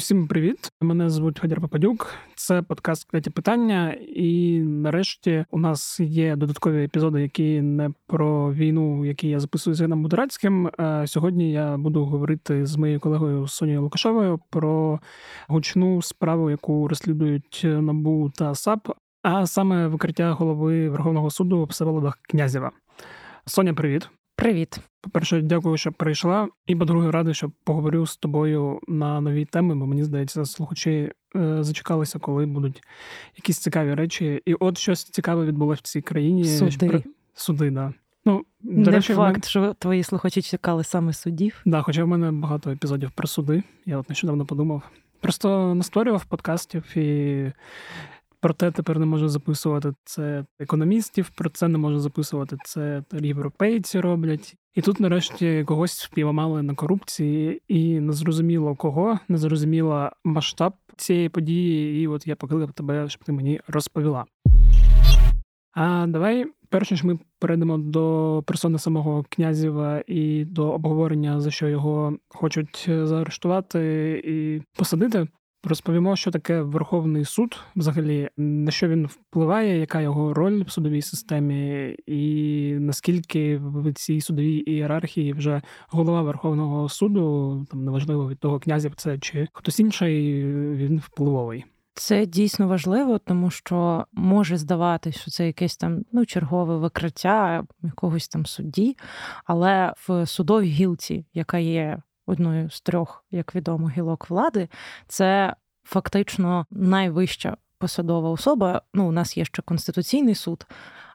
Усім привіт! Мене звуть Федір Попадюк. Це подкаст «Кляті питання. І нарешті у нас є додаткові епізоди, які не про війну, які я записую з Ігорем Будорацьким. Сьогодні я буду говорити з моєю колегою Сонією Лукашовою про гучну справу, яку розслідують Набу та САП, а саме викриття голови Верховного суду Всеволода Князєва. Соня, привіт. Привіт. По-перше, дякую, що прийшла. І по-друге, радий, що поговорю з тобою на нові теми, бо мені здається, слухачі е, зачекалися, коли будуть якісь цікаві речі. І от щось цікаве відбулося в цій країні. Суди. Суди, да. Ну, до Не речі, факт, мене... що твої слухачі чекали саме судів. Да, хоча в мене багато епізодів про суди. Я от нещодавно подумав. Просто настворював подкастів і Проте тепер не можу записувати це економістів, про це не можу записувати це європейці роблять. І тут, нарешті, когось впіймали на корупції, і незрозуміло кого, незрозуміло масштаб цієї події. І от я покликав тебе, щоб ти мені розповіла. А давай, перш ніж ми перейдемо до персони самого князєва і до обговорення, за що його хочуть заарештувати і посадити. Розповімо, що таке Верховний суд, взагалі, на що він впливає, яка його роль в судовій системі, і наскільки в цій судовій ієрархії вже голова Верховного суду, там неважливо від того князів це чи хтось інший, він впливовий. Це дійсно важливо, тому що може здаватися, що це якесь там ну чергове викриття якогось там судді, але в судовій гілці, яка є одною з трьох, як відомо, гілок влади, це фактично найвища посадова особа. Ну, у нас є ще конституційний суд,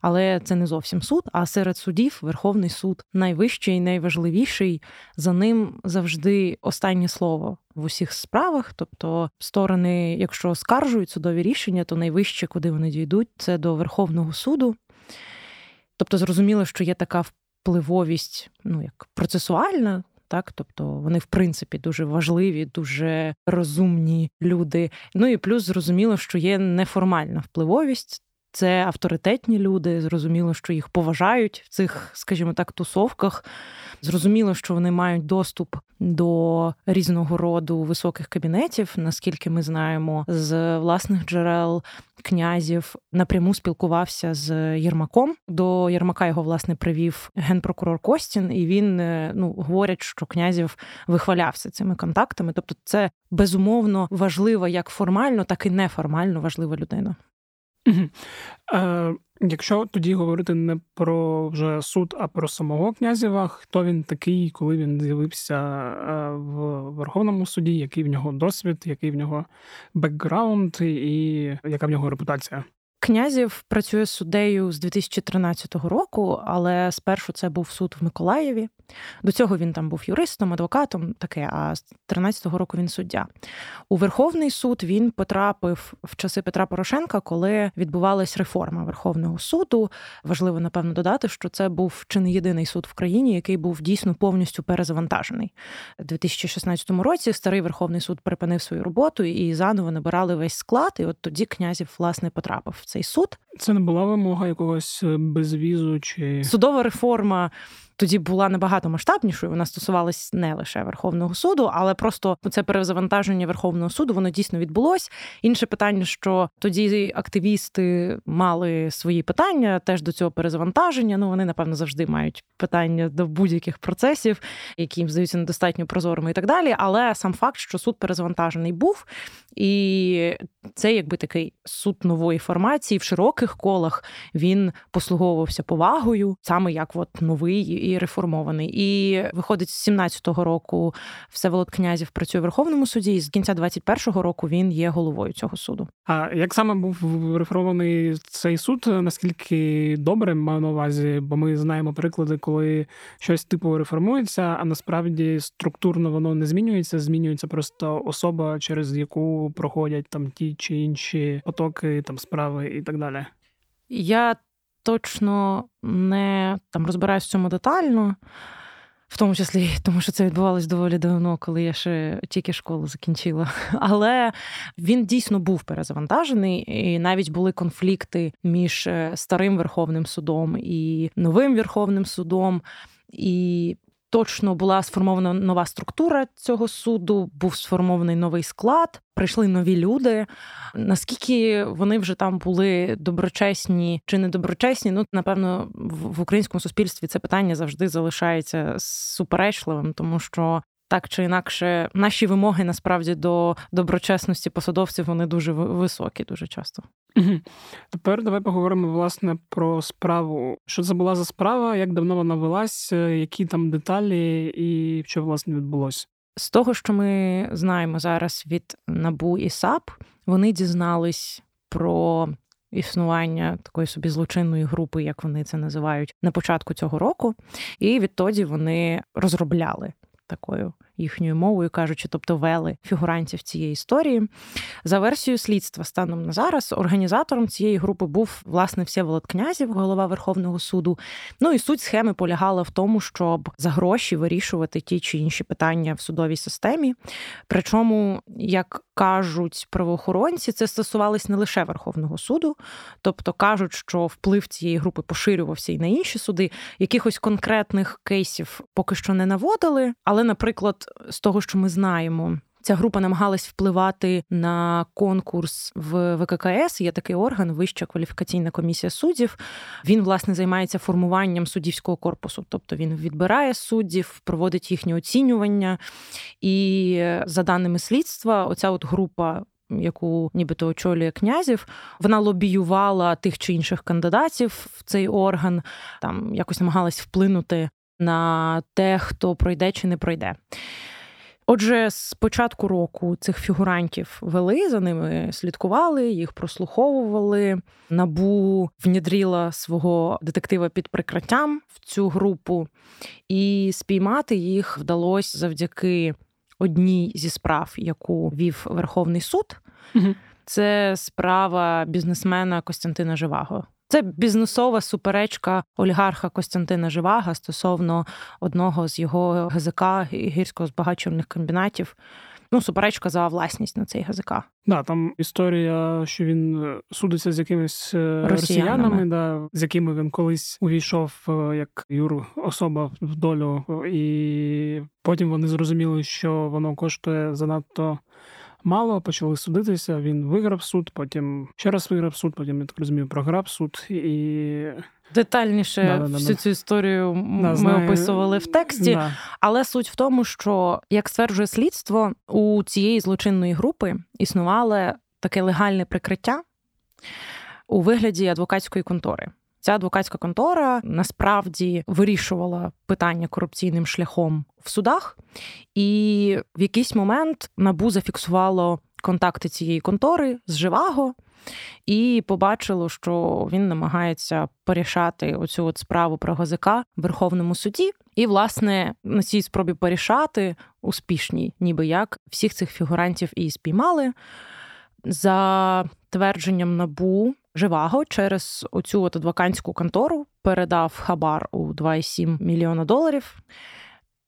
але це не зовсім суд. А серед судів Верховний суд найвищий, найважливіший. За ним завжди останнє слово в усіх справах. Тобто, сторони, якщо скаржують судові рішення, то найвище, куди вони дійдуть, це до Верховного суду. Тобто, зрозуміло, що є така впливовість, ну як процесуальна, так тобто вони, в принципі, дуже важливі, дуже розумні люди. Ну і плюс зрозуміло, що є неформальна впливовість. Це авторитетні люди, зрозуміло, що їх поважають в цих, скажімо так, тусовках. Зрозуміло, що вони мають доступ до різного роду високих кабінетів, наскільки ми знаємо, з власних джерел князів напряму спілкувався з Єрмаком. До Єрмака його власне привів генпрокурор Костін, і він е, ну говорять, що князів вихвалявся цими контактами. Тобто, це безумовно важлива як формально, так і неформально важлива людина. Е, Якщо тоді говорити не про вже суд, а про самого князєва, хто він такий, коли він з'явився е, в Верховному суді, який в нього досвід, який в нього бекграунд і яка в нього репутація? Князів працює суддею з 2013 року, але спершу це був суд в Миколаєві. До цього він там був юристом, адвокатом, таке. А з 13-го року він суддя. У Верховний суд він потрапив в часи Петра Порошенка, коли відбувалась реформа Верховного суду. Важливо, напевно, додати, що це був чи не єдиний суд в країні, який був дійсно повністю перезавантажений. У 2016 році старий Верховний суд припинив свою роботу і заново набирали весь склад. І от тоді князів власне потрапив цей суд. Це не була вимога якогось е, безвізу чи судова реформа тоді була набагато масштабнішою. Вона стосувалась не лише Верховного суду, але просто це перезавантаження Верховного суду воно дійсно відбулось. Інше питання, що тоді активісти мали свої питання теж до цього перезавантаження. Ну вони напевно завжди мають питання до будь-яких процесів, які їм здаються недостатньо прозорими і так далі. Але сам факт, що суд перезавантажений був, і це якби такий суд нової формації в широких колах він послуговувався повагою, саме як от новий і реформований. І виходить з 17-го року Всеволод Князів працює в Верховному суді, і з кінця 21-го року він є головою цього суду. А як саме був реформований цей суд? Наскільки добре маю на увазі? Бо ми знаємо приклади, коли щось типу реформується, а насправді структурно воно не змінюється. Змінюється просто особа, через яку проходять там ті чи інші потоки, там справи і так далі. Я точно не там розбираюсь в цьому детально, в тому числі, тому що це відбувалось доволі давно, коли я ще тільки школу закінчила. Але він дійсно був перезавантажений, і навіть були конфлікти між е, старим Верховним судом і новим Верховним судом. І точно була сформована нова структура цього суду, був сформований новий склад, прийшли нові люди. Наскільки вони вже там були доброчесні чи недоброчесні? Ну, напевно, в українському суспільстві це питання завжди залишається суперечливим, тому що так чи інакше, наші вимоги насправді до доброчесності посадовців вони дуже високі, дуже часто. Угу. Тепер давай поговоримо власне про справу. Що це була за справа? Як давно вона велась, які там деталі, і що власне відбулося? З того, що ми знаємо зараз від Набу і САП, вони дізнались про існування такої собі злочинної групи, як вони це називають, на початку цього року, і відтоді вони розробляли такою їхньою мовою кажучи, тобто вели фігурантів цієї історії. За версією слідства станом на зараз організатором цієї групи був власне Всеволод Князів, голова Верховного суду. Ну і суть схеми полягала в тому, щоб за гроші вирішувати ті чи інші питання в судовій системі. Причому, як кажуть правоохоронці, це стосувалось не лише Верховного суду, тобто кажуть, що вплив цієї групи поширювався і на інші суди. Якихось конкретних кейсів поки що не наводили, але, наприклад, з того, що ми знаємо. Ця група намагалась впливати на конкурс в ВККС. Є такий орган, Вища кваліфікаційна комісія суддів. Він власне займається формуванням суддівського корпусу, тобто він відбирає суддів, проводить їхнє оцінювання. І за даними слідства, оця от група. Яку нібито очолює князів, вона лобіювала тих чи інших кандидатів в цей орган, там якось намагалась вплинути на те, хто пройде чи не пройде. Отже, з початку року цих фігурантів вели, за ними слідкували, їх прослуховували. Набу внідріла свого детектива під прикриттям в цю групу, і спіймати їх вдалося завдяки одній зі справ, яку вів Верховний суд. Угу. Це справа бізнесмена Костянтина Живаго. Це бізнесова суперечка олігарха Костянтина Живага стосовно одного з його ГЗК гірсько-збагачувальних комбінатів. Ну, суперечка за власність на цей ГЗК. Да, там історія, що він е, судиться з якимись е, росіянами, росіянами да, з якими він колись увійшов е, як юр особа в долю, і потім вони зрозуміли, що воно коштує занадто мало, почали судитися. Він виграв суд, потім ще раз виграв суд, потім я так розумію, програв суд і. Детальніше да, да, всю да. цю історію ми знаю. описували в тексті, але суть в тому, що як стверджує слідство, у цієї злочинної групи існувало таке легальне прикриття у вигляді адвокатської контори. Ця адвокатська контора насправді вирішувала питання корупційним шляхом в судах, і в якийсь момент набу зафіксувало контакти цієї контори з Живаго. І побачило, що він намагається порішати оцю от справу про ГЗК в Верховному суді. І, власне, на цій спробі порішати успішній, ніби як всіх цих фігурантів і спіймали. За твердженням набу Живаго через оцю от адвокатську контору передав хабар у 2,7 мільйона доларів,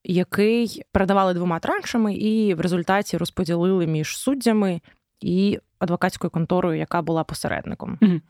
який передавали двома траншами, і в результаті розподілили між суддями і адвокатською конторою, яка була посередником. mm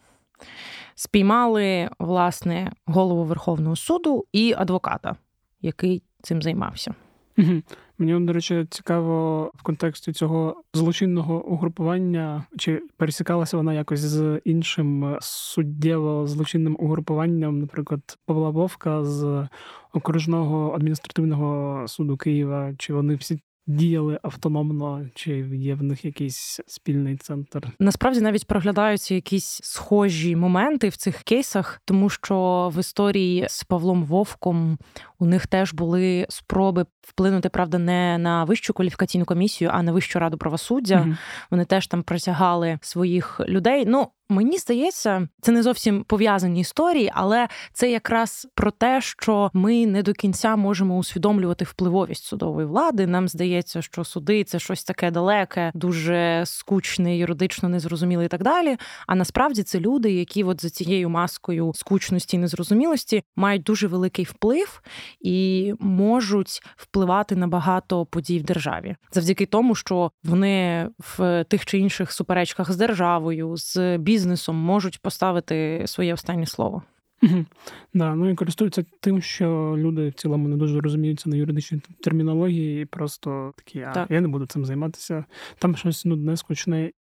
Спіймали власне голову Верховного суду і адвоката, який цим займався. Угу. Мені, до речі, цікаво в контексті цього злочинного угрупування, чи пересікалася вона якось з іншим суттєво злочинним угрупуванням, наприклад, Павла Вовка з окружного адміністративного суду Києва, чи вони всі діяли автономно, чи є в них якийсь спільний центр? Насправді навіть проглядаються якісь схожі моменти в цих кейсах, тому що в історії з Павлом Вовком у них теж були спроби вплинути, правда, не на вищу кваліфікаційну комісію, а на вищу раду правосуддя. Угу. Вони теж там притягали своїх людей. Ну Мені здається, це не зовсім пов'язані історії, але це якраз про те, що ми не до кінця можемо усвідомлювати впливовість судової влади. Нам здається, що суди це щось таке далеке, дуже скучне, юридично незрозуміле і так далі. А насправді це люди, які от за цією маскою скучності і незрозумілості мають дуже великий вплив і можуть впливати на багато подій в державі, завдяки тому, що вони в тих чи інших суперечках з державою з бізнесом можуть поставити своє останнє слово. Угу. Да, ну і користуються тим, що люди в цілому не дуже розуміються на юридичній термінології, і просто такі, а так. я не буду цим займатися. Там щось нудне, скучне.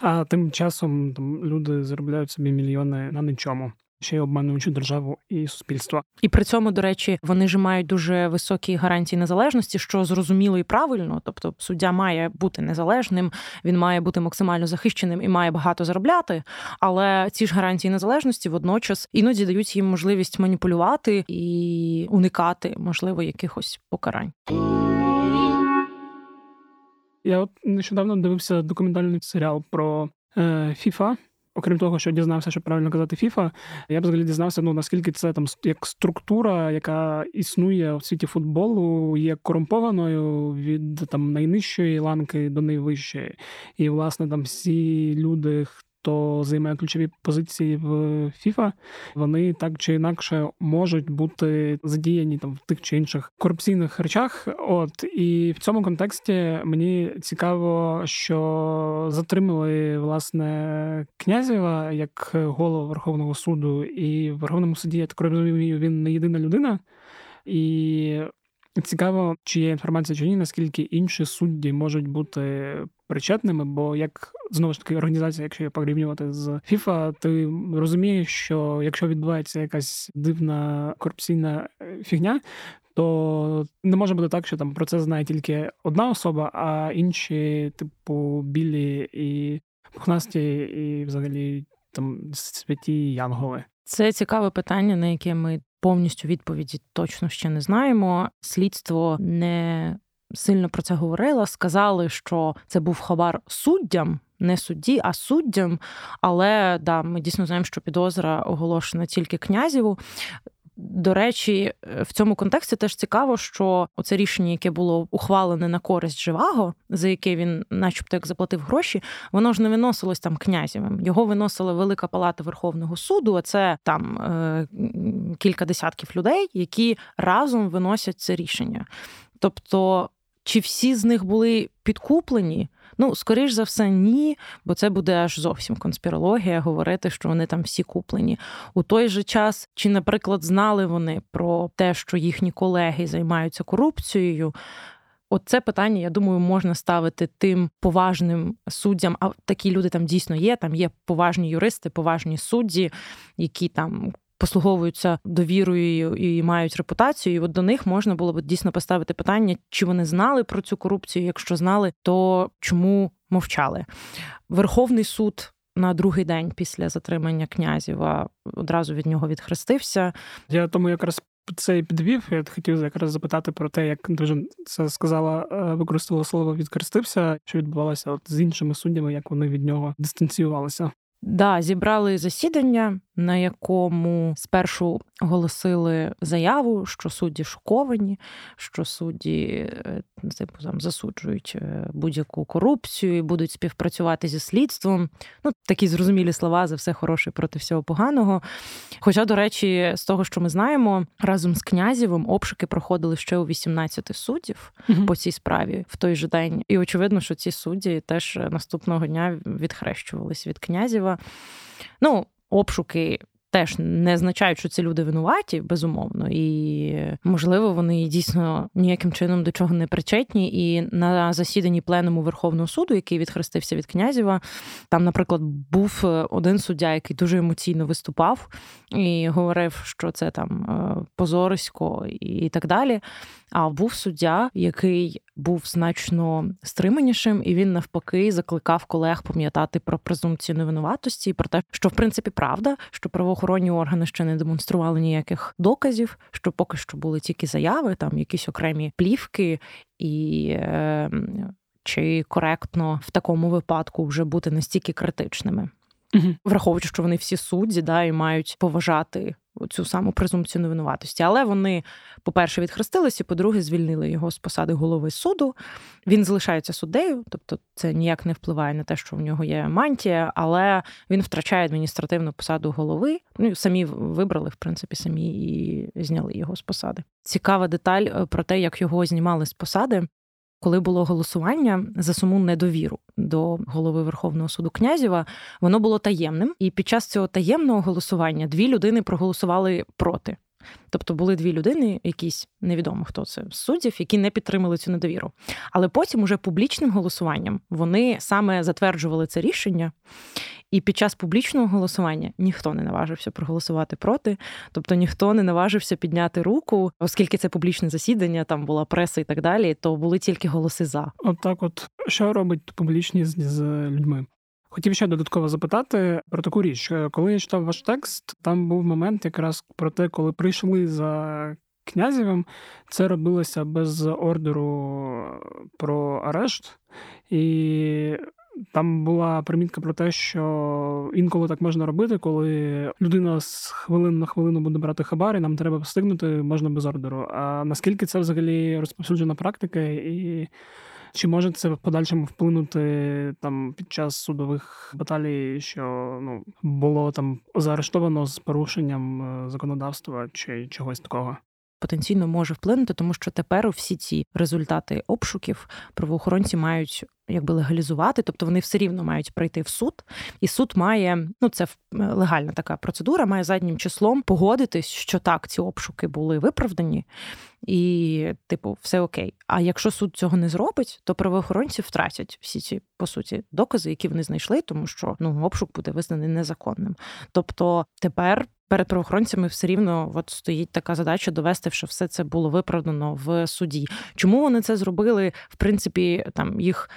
А тим часом там люди заробляють собі мільйони на нічому ще й обмануючи державу і суспільство. І при цьому, до речі, вони ж мають дуже високі гарантії незалежності, що зрозуміло і правильно. Тобто, суддя має бути незалежним, він має бути максимально захищеним і має багато заробляти. Але ці ж гарантії незалежності водночас іноді дають їм можливість маніпулювати і уникати, можливо, якихось покарань. Я от нещодавно дивився документальний серіал про е, ФІФА. Окрім того, що дізнався, що правильно казати FIFA, я б взагалі дізнався, ну наскільки це там як структура, яка існує в світі футболу, є корумпованою від там найнижчої ланки до найвищої. І, власне, там всі люди, хто займає ключові позиції в FIFA, вони так чи інакше можуть бути задіяні там в тих чи інших корупційних речах. От і в цьому контексті мені цікаво, що затримали власне князєва як голову Верховного суду, і в Верховному суді я так розумію, він не єдина людина. І Цікаво, чи є інформація чи ні, наскільки інші судді можуть бути причетними, бо як знову ж таки організація, якщо її порівнювати з FIFA, ти розумієш, що якщо відбувається якась дивна корупційна е, фігня. То не може бути так, що там про це знає тільки одна особа, а інші, типу, білі і пухнасті, і взагалі там святі янголи. Це цікаве питання, на яке ми повністю відповіді точно ще не знаємо. Слідство не сильно про це говорило. Сказали, що це був хабар суддям. Не судді, а суддям. Але да, ми дійсно знаємо, що підозра оголошена тільки князіву. До речі, в цьому контексті теж цікаво, що оце рішення, яке було ухвалене на користь живаго, за яке він, начебто, як заплатив гроші, воно ж не виносилось там князєвим. Його виносила Велика Палата Верховного суду. А це там е- кілька десятків людей, які разом виносять це рішення. Тобто, чи всі з них були підкуплені? Ну, скоріш за все, ні, бо це буде аж зовсім конспірологія говорити, що вони там всі куплені. У той же час, чи, наприклад, знали вони про те, що їхні колеги займаються корупцією. Оце питання, я думаю, можна ставити тим поважним суддям. А такі люди там дійсно є. Там є поважні юристи, поважні судді, які там послуговуються довірою і мають репутацію. І от до них можна було б дійсно поставити питання, чи вони знали про цю корупцію. Якщо знали, то чому мовчали? Верховний суд. На другий день після затримання князєва одразу від нього відхрестився. Я тому якраз це і підвів. Я хотів якраз запитати про те, як дуже це сказала, е, використовувала слово відхрестився, що відбувалося от з іншими суддями, як вони від нього дистанціювалися. Да, зібрали засідання, на якому спершу оголосили заяву, що судді шоковані, що судді е, типу, там, засуджують е, будь-яку корупцію і будуть співпрацювати зі слідством. Ну, такі зрозумілі слова за все хороше проти всього поганого. Хоча, до речі, з того, що ми знаємо, разом з князєвим обшуки проходили ще у 18 суддів угу. по цій справі в той же день. І очевидно, що ці судді теж наступного дня відхрещувались від князєва. Ну, обшуки теж не означають, що ці люди винуваті, безумовно, і можливо вони дійсно ніяким чином до чого не причетні. І на засіданні пленуму Верховного суду, який відхрестився від князєва, там, наприклад, був один суддя, який дуже емоційно виступав і говорив, що це там е, позорисько і так далі. А був суддя, який був значно стриманішим, і він навпаки закликав колег пам'ятати про презумпцію невинуватості і про те, що в принципі правда, що правоохоронні органи ще не демонстрували ніяких доказів, що поки що були тільки заяви, там якісь окремі плівки і. Е, чи коректно в такому випадку вже бути настільки критичними, угу. враховуючи, що вони всі судді да, і мають поважати цю саму презумпцію невинуватості. Але вони, по-перше, відхрестилися, по-друге, звільнили його з посади голови суду. Він залишається суддею, тобто це ніяк не впливає на те, що в нього є мантія, але він втрачає адміністративну посаду голови. Ну самі вибрали, в принципі, самі і зняли його з посади. Цікава деталь е, про те, як його знімали з посади. Коли було голосування за саму недовіру до голови Верховного суду князєва, воно було таємним, і під час цього таємного голосування дві людини проголосували проти. Тобто були дві людини, якісь невідомо хто це з суддів, які не підтримали цю недовіру. Але потім, уже публічним голосуванням, вони саме затверджували це рішення, і під час публічного голосування ніхто не наважився проголосувати проти, тобто ніхто не наважився підняти руку, оскільки це публічне засідання, там була преса і так далі, то були тільки голоси за. От так, от що робить публічність з людьми? Хотів ще додатково запитати про таку річ. Коли я читав ваш текст, там був момент якраз про те, коли прийшли за князєвим, це робилося без ордеру про арешт, і там була примітка про те, що інколи так можна робити, коли людина з хвилин на хвилину буде брати хабар, і нам треба встигнути, можна без ордеру. А наскільки це взагалі розповсюджена практика і. Чи може це в подальшому вплинути там під час судових баталій, що ну було там заарештовано з порушенням е, законодавства чи чогось такого? Потенційно може вплинути, тому що тепер всі ці результати обшуків правоохоронці мають якби легалізувати, тобто вони все рівно мають прийти в суд, і суд має, ну це легальна така процедура, має заднім числом погодитись, що так, ці обшуки були виправдані, і, типу, все окей. А якщо суд цього не зробить, то правоохоронці втратять всі ці по суті докази, які вони знайшли, тому що ну обшук буде визнаний незаконним. Тобто тепер. Перед правоохоронцями все рівно от стоїть така задача довести, що все це було виправдано в суді. Чому вони це зробили? В принципі, там їх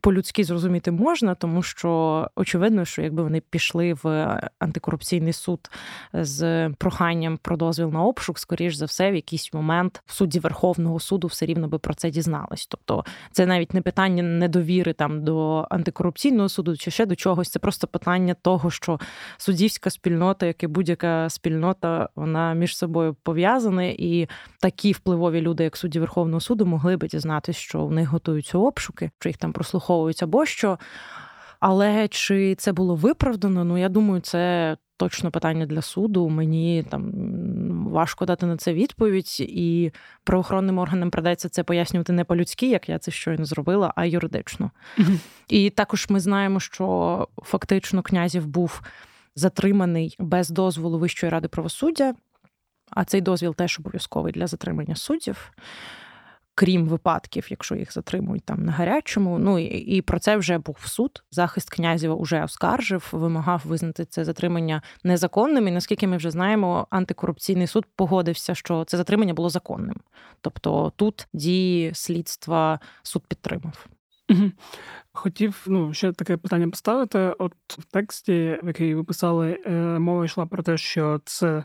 по-людськи зрозуміти можна, тому що очевидно, що якби вони пішли в антикорупційний суд з проханням про дозвіл на обшук, скоріш за все, в якийсь момент в суді Верховного суду все рівно би про це дізнались. Тобто, це навіть не питання недовіри там до антикорупційного суду чи ще до чогось. Це просто питання того, що суддівська спільнота, як і будь-яка спільнота, вона між собою пов'язана, і такі впливові люди, як судді Верховного суду, могли би дізнатися, що в них готуються обшуки, що їх там прослуховують прослуховують або що. Але чи це було виправдано? Ну я думаю, це точно питання для суду. Мені там важко дати на це відповідь, і правоохоронним органам придеться це пояснювати не по-людськи, як я це щойно зробила, а юридично. Mm-hmm. І також ми знаємо, що фактично князів був затриманий без дозволу Вищої ради правосуддя, а цей дозвіл теж обов'язковий для затримання суддів крім випадків, якщо їх затримують там на гарячому. Ну і, і про це вже був суд. Захист князєва вже оскаржив, вимагав визнати це затримання незаконним. І наскільки ми вже знаємо, антикорупційний суд погодився, що це затримання було законним. Тобто тут дії слідства суд підтримав. Хотів ну ще таке питання поставити. От в тексті, в який ви писали, е, мова йшла про те, що це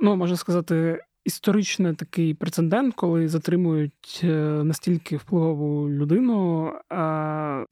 ну можна сказати історичний такий прецедент, коли затримують е, настільки впливову людину.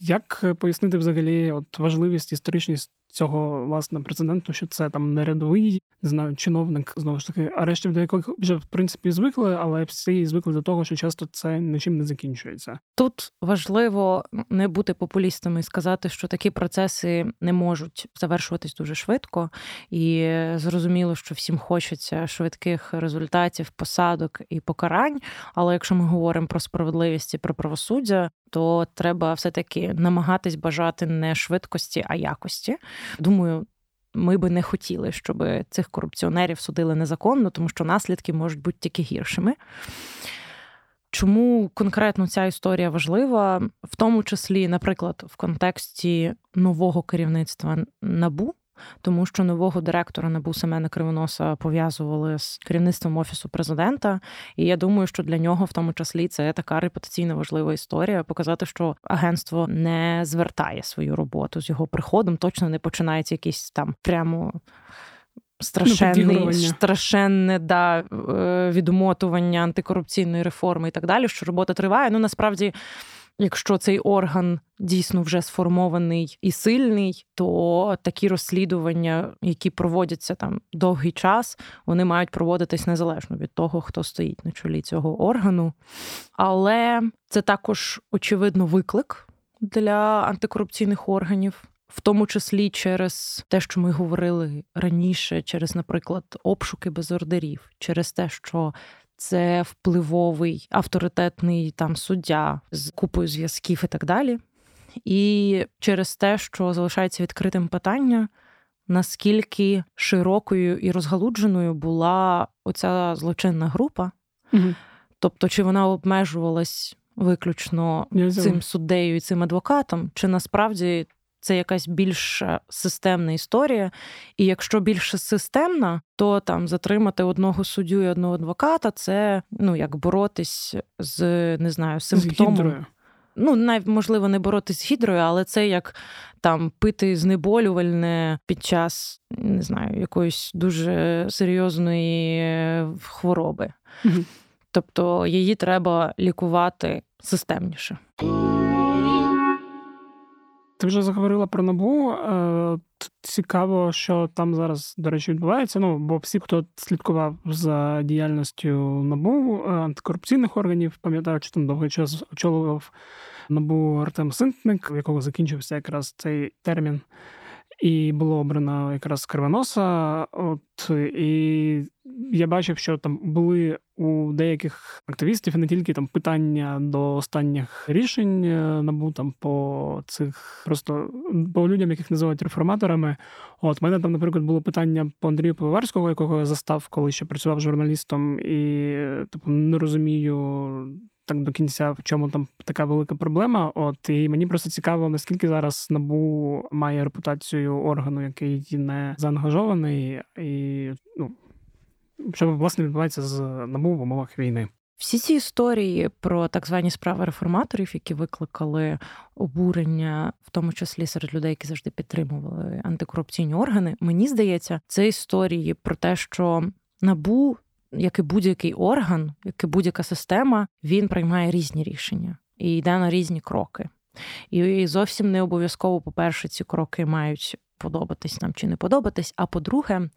Як пояснити взагалі от важливість історичність цього власне прецеденту, що це там не рядовий, не знаю, чиновник знову ж таки, арештів до яких вже в принципі звикли, але всі звикли до того, що часто це нічим не закінчується. Тут важливо не бути популістами і сказати, що такі процеси не можуть завершуватись дуже швидко, і зрозуміло, що всім хочеться швидких результатів, посадок і покарань. Але якщо ми говоримо про справедливість і про правосуддя, то треба все таки намагатись бажати не швидкості, а якості. Думаю, ми би не хотіли, щоб цих корупціонерів судили незаконно, тому що наслідки можуть бути тільки гіршими. Чому конкретно ця історія важлива, в тому числі, наприклад, в контексті нового керівництва набу, тому що нового директора НАБУ Семена Кривоноса пов'язували з керівництвом офісу президента. І я думаю, що для нього, в тому числі, це така репутаційно важлива історія. Показати, що агентство не звертає свою роботу з його приходом, точно не починається якийсь там прямо. Страшенний, ну, страшенне да, е, відмотування антикорупційної реформи і так далі, що робота триває. Ну насправді Якщо цей орган дійсно вже сформований і сильний, то такі розслідування, які проводяться там довгий час, вони мають проводитись незалежно від того, хто стоїть на чолі цього органу. Але це також очевидно виклик для антикорупційних органів. В тому числі через те, що ми говорили раніше, через, наприклад, обшуки без ордерів, через те, що це впливовий авторитетний там суддя з купою зв'язків і так далі. І через те, що залишається відкритим питання, наскільки широкою і розгалудженою була оця злочинна група, Угу. тобто, чи вона обмежувалась виключно цим суддею і цим адвокатом, чи насправді це якась більш системна історія. І якщо більш системна, то там затримати одного суддю і одного адвоката це ну як боротись з не знаю симптомом. Ну, навіть можливо, не боротись з гідрою, але це як там пити знеболювальне під час не знаю, якоїсь дуже серйозної хвороби. Угу. Тобто її треба лікувати системніше. Ти вже заговорила про набу. Е, цікаво, що там зараз, до речі, відбувається. Ну, бо всі, хто слідкував за діяльністю набу е, антикорупційних органів, пам'ятаю, що там довгий час очолював набу Артем Синтник, в якого закінчився якраз цей термін. І було обрано якраз Кривоноса. От і я бачив, що там були у деяких активістів не тільки там питання до останніх рішень е, набу там по цих просто по людям, яких називають реформаторами. От мене там, наприклад, було питання по Андрію Пивоварського, якого я застав, коли ще працював журналістом, і типу не розумію. Так до кінця, в чому там така велика проблема. От і мені просто цікаво, наскільки зараз набу має репутацію органу, який не заангажований, і ну що власне відбувається з НАБУ в умовах війни. Всі ці історії про так звані справи реформаторів, які викликали обурення, в тому числі серед людей, які завжди підтримували антикорупційні органи. Мені здається, це історії про те, що набу, як і будь-який орган, як і будь-яка система, він приймає різні рішення і йде на різні кроки. І зовсім не обов'язково, по-перше, ці кроки мають подобатись нам чи не подобатись. А по-друге,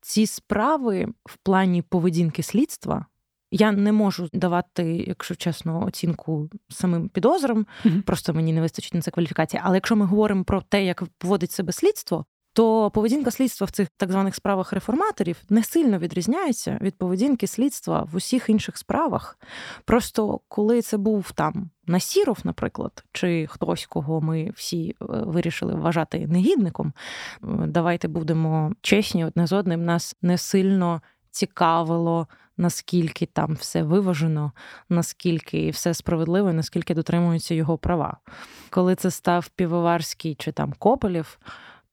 ці справи в плані поведінки слідства. Я не можу давати, якщо чесно, оцінку самим підозрам, mm-hmm. просто мені не вистачить на це кваліфікації. Але якщо ми говоримо про те, як поводить себе слідство, то поведінка слідства в цих так званих справах реформаторів не сильно відрізняється від поведінки слідства в усіх інших справах. Просто коли це був там Насіров, наприклад, чи хтось, кого ми всі е, вирішили вважати негідником, е, давайте будемо чесні одне з одним, нас не сильно цікавило. Наскільки там все виважено, наскільки все справедливо, наскільки дотримуються його права. Коли це став Півоварський чи там Кополєв,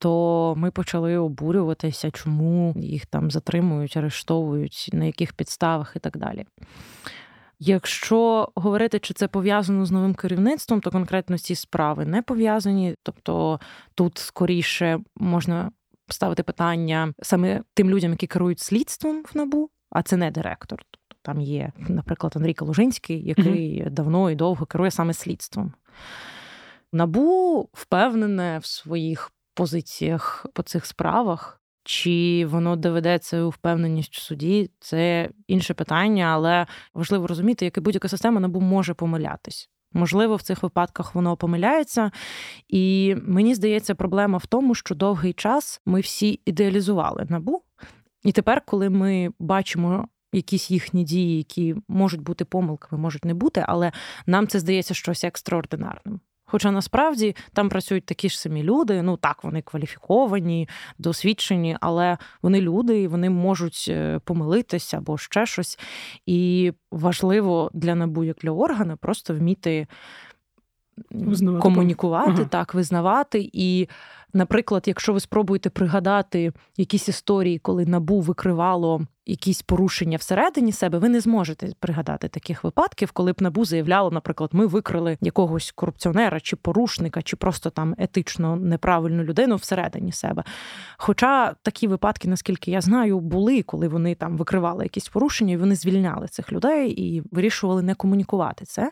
то ми почали обурюватися, чому їх там затримують, арештовують, на яких підставах і так далі. Якщо говорити, чи це пов'язано з новим керівництвом, то конкретно ці справи не пов'язані. Тобто тут скоріше можна ставити питання саме тим людям, які керують слідством в набу, а це не директор. Тобто там є, наприклад, Андрій Калужинський, який mm-hmm. давно і довго керує саме слідством. Набу впевнене в своїх позиціях по цих справах. Чи воно доведеться у впевненість в суді, це інше питання, але важливо розуміти, як і будь-яка система набу може помилятись. Можливо, в цих випадках воно помиляється, і мені здається, проблема в тому, що довгий час ми всі ідеалізували набу. І тепер, коли ми бачимо якісь їхні дії, які можуть бути помилками, можуть не бути, але нам це здається щось екстраординарним. Хоча насправді там працюють такі ж самі люди. Ну так, вони кваліфіковані, досвідчені, але вони люди і вони можуть е, помилитися або ще щось. І важливо для НАБУ, як для органу, просто вміти визнавати. комунікувати, ага. так, визнавати. І, наприклад, якщо ви спробуєте пригадати якісь історії, коли набу викривало якісь порушення всередині себе, ви не зможете пригадати таких випадків, коли б набу заявляло, наприклад, ми викрили якогось корупціонера чи порушника, чи просто там етично неправильну людину всередині себе. Хоча такі випадки, наскільки я знаю, були, коли вони там викривали якісь порушення, і вони звільняли цих людей і вирішували не комунікувати це.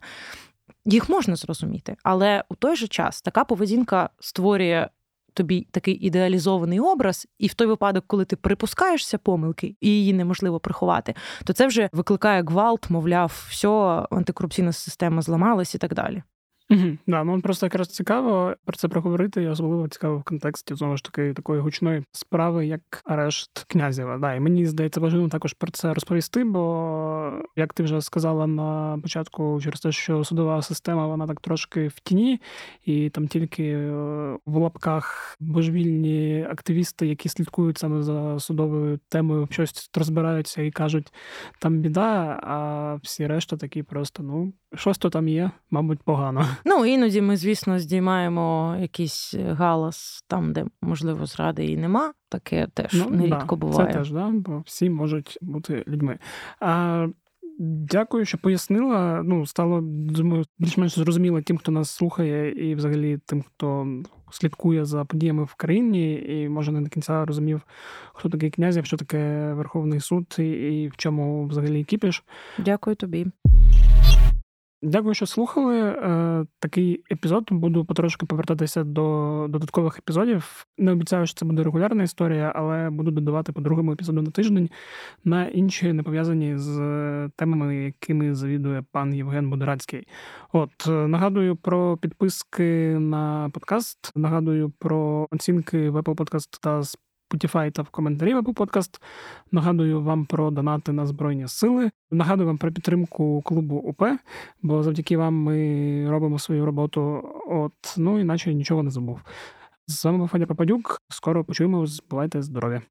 Їх можна зрозуміти, але у той же час така поведінка створює тобі такий ідеалізований образ, і в той випадок, коли ти припускаєшся помилки і її неможливо приховати, то це вже викликає гвалт, мовляв, все, антикорупційна система зламалась і так далі. Угу. Да, ну просто якраз цікаво про це проговорити, і особливо цікаво в контексті знову ж таки такої гучної справи, як арешт князєва. Да, і мені здається, важливо також про це розповісти, бо як ти вже сказала на початку, через те, що судова система вона так трошки в тіні, і там тільки е, в лапках божевільні активісти, які слідкують саме за судовою темою, щось розбираються і кажуть, там біда, а всі решта такі просто ну щось то там є, мабуть, погано. Ну іноді ми, звісно, здіймаємо якийсь галас там, де можливо зради і нема. Таке теж ну, нерідко да, буває. Це теж, да, бо всі можуть бути людьми. А Дякую, що пояснила. Ну, стало думаю, більш-менш зрозуміло тим, хто нас слухає, і взагалі тим, хто слідкує за подіями в країні, і може не до кінця розумів, хто такий князів, що таке Верховний суд і, і в чому взагалі кіпіш. Дякую тобі. Дякую, що слухали. Е, такий епізод. Буду потрошки повертатися до додаткових епізодів. Не обіцяю, що це буде регулярна історія, але буду додавати по другому епізоду на тиждень на інші не пов'язані з темами, якими завідує пан Євген Будорацький. От е, нагадую про підписки на подкаст. Нагадую про оцінки в Apple Podcast та Spotify та в коментарі Apple Podcast. Нагадую вам про донати на Збройні Сили. Нагадую вам про підтримку клубу УП, бо завдяки вам ми робимо свою роботу. От, ну іначе нічого не забув. З вами був Федя Попадюк. Скоро почуємо. Бувайте здорові!